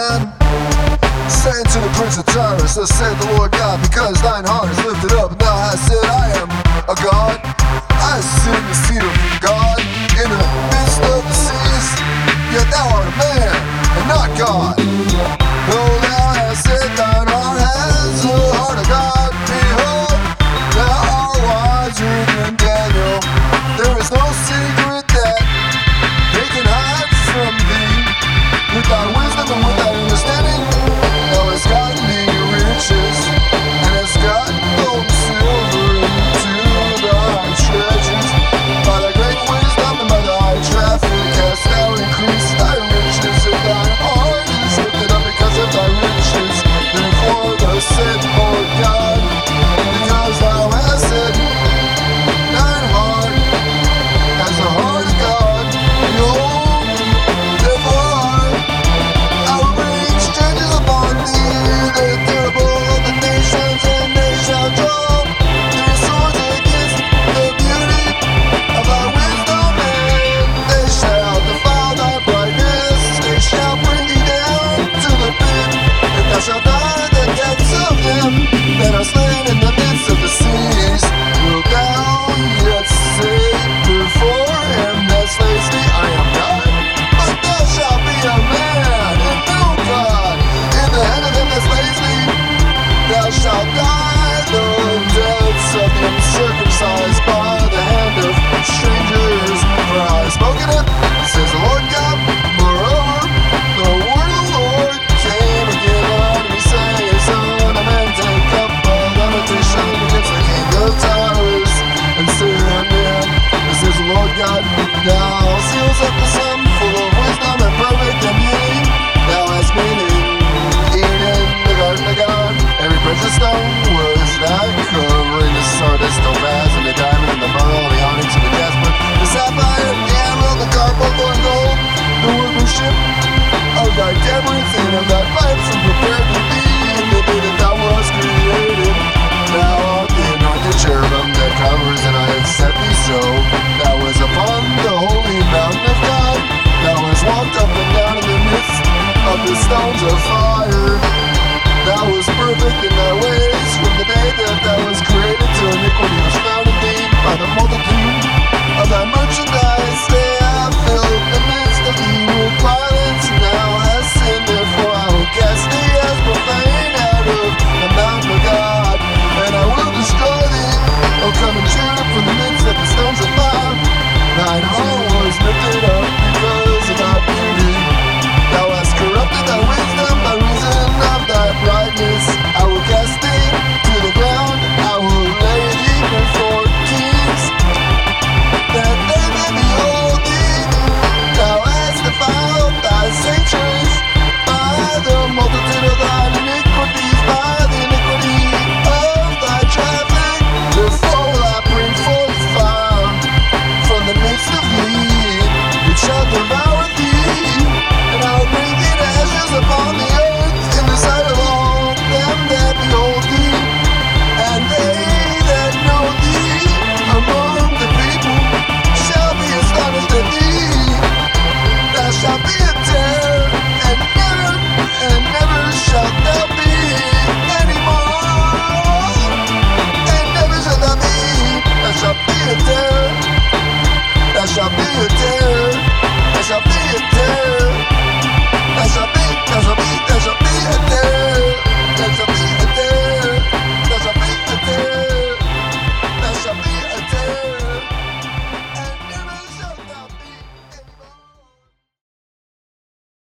man. Saying to the prince of Tyrus, I said, the Lord God, because thine heart is lifted up, and thou hast said, I am a God. Now seals up the sun. the stones of fire. That was perfect in their ways from the day that that was created to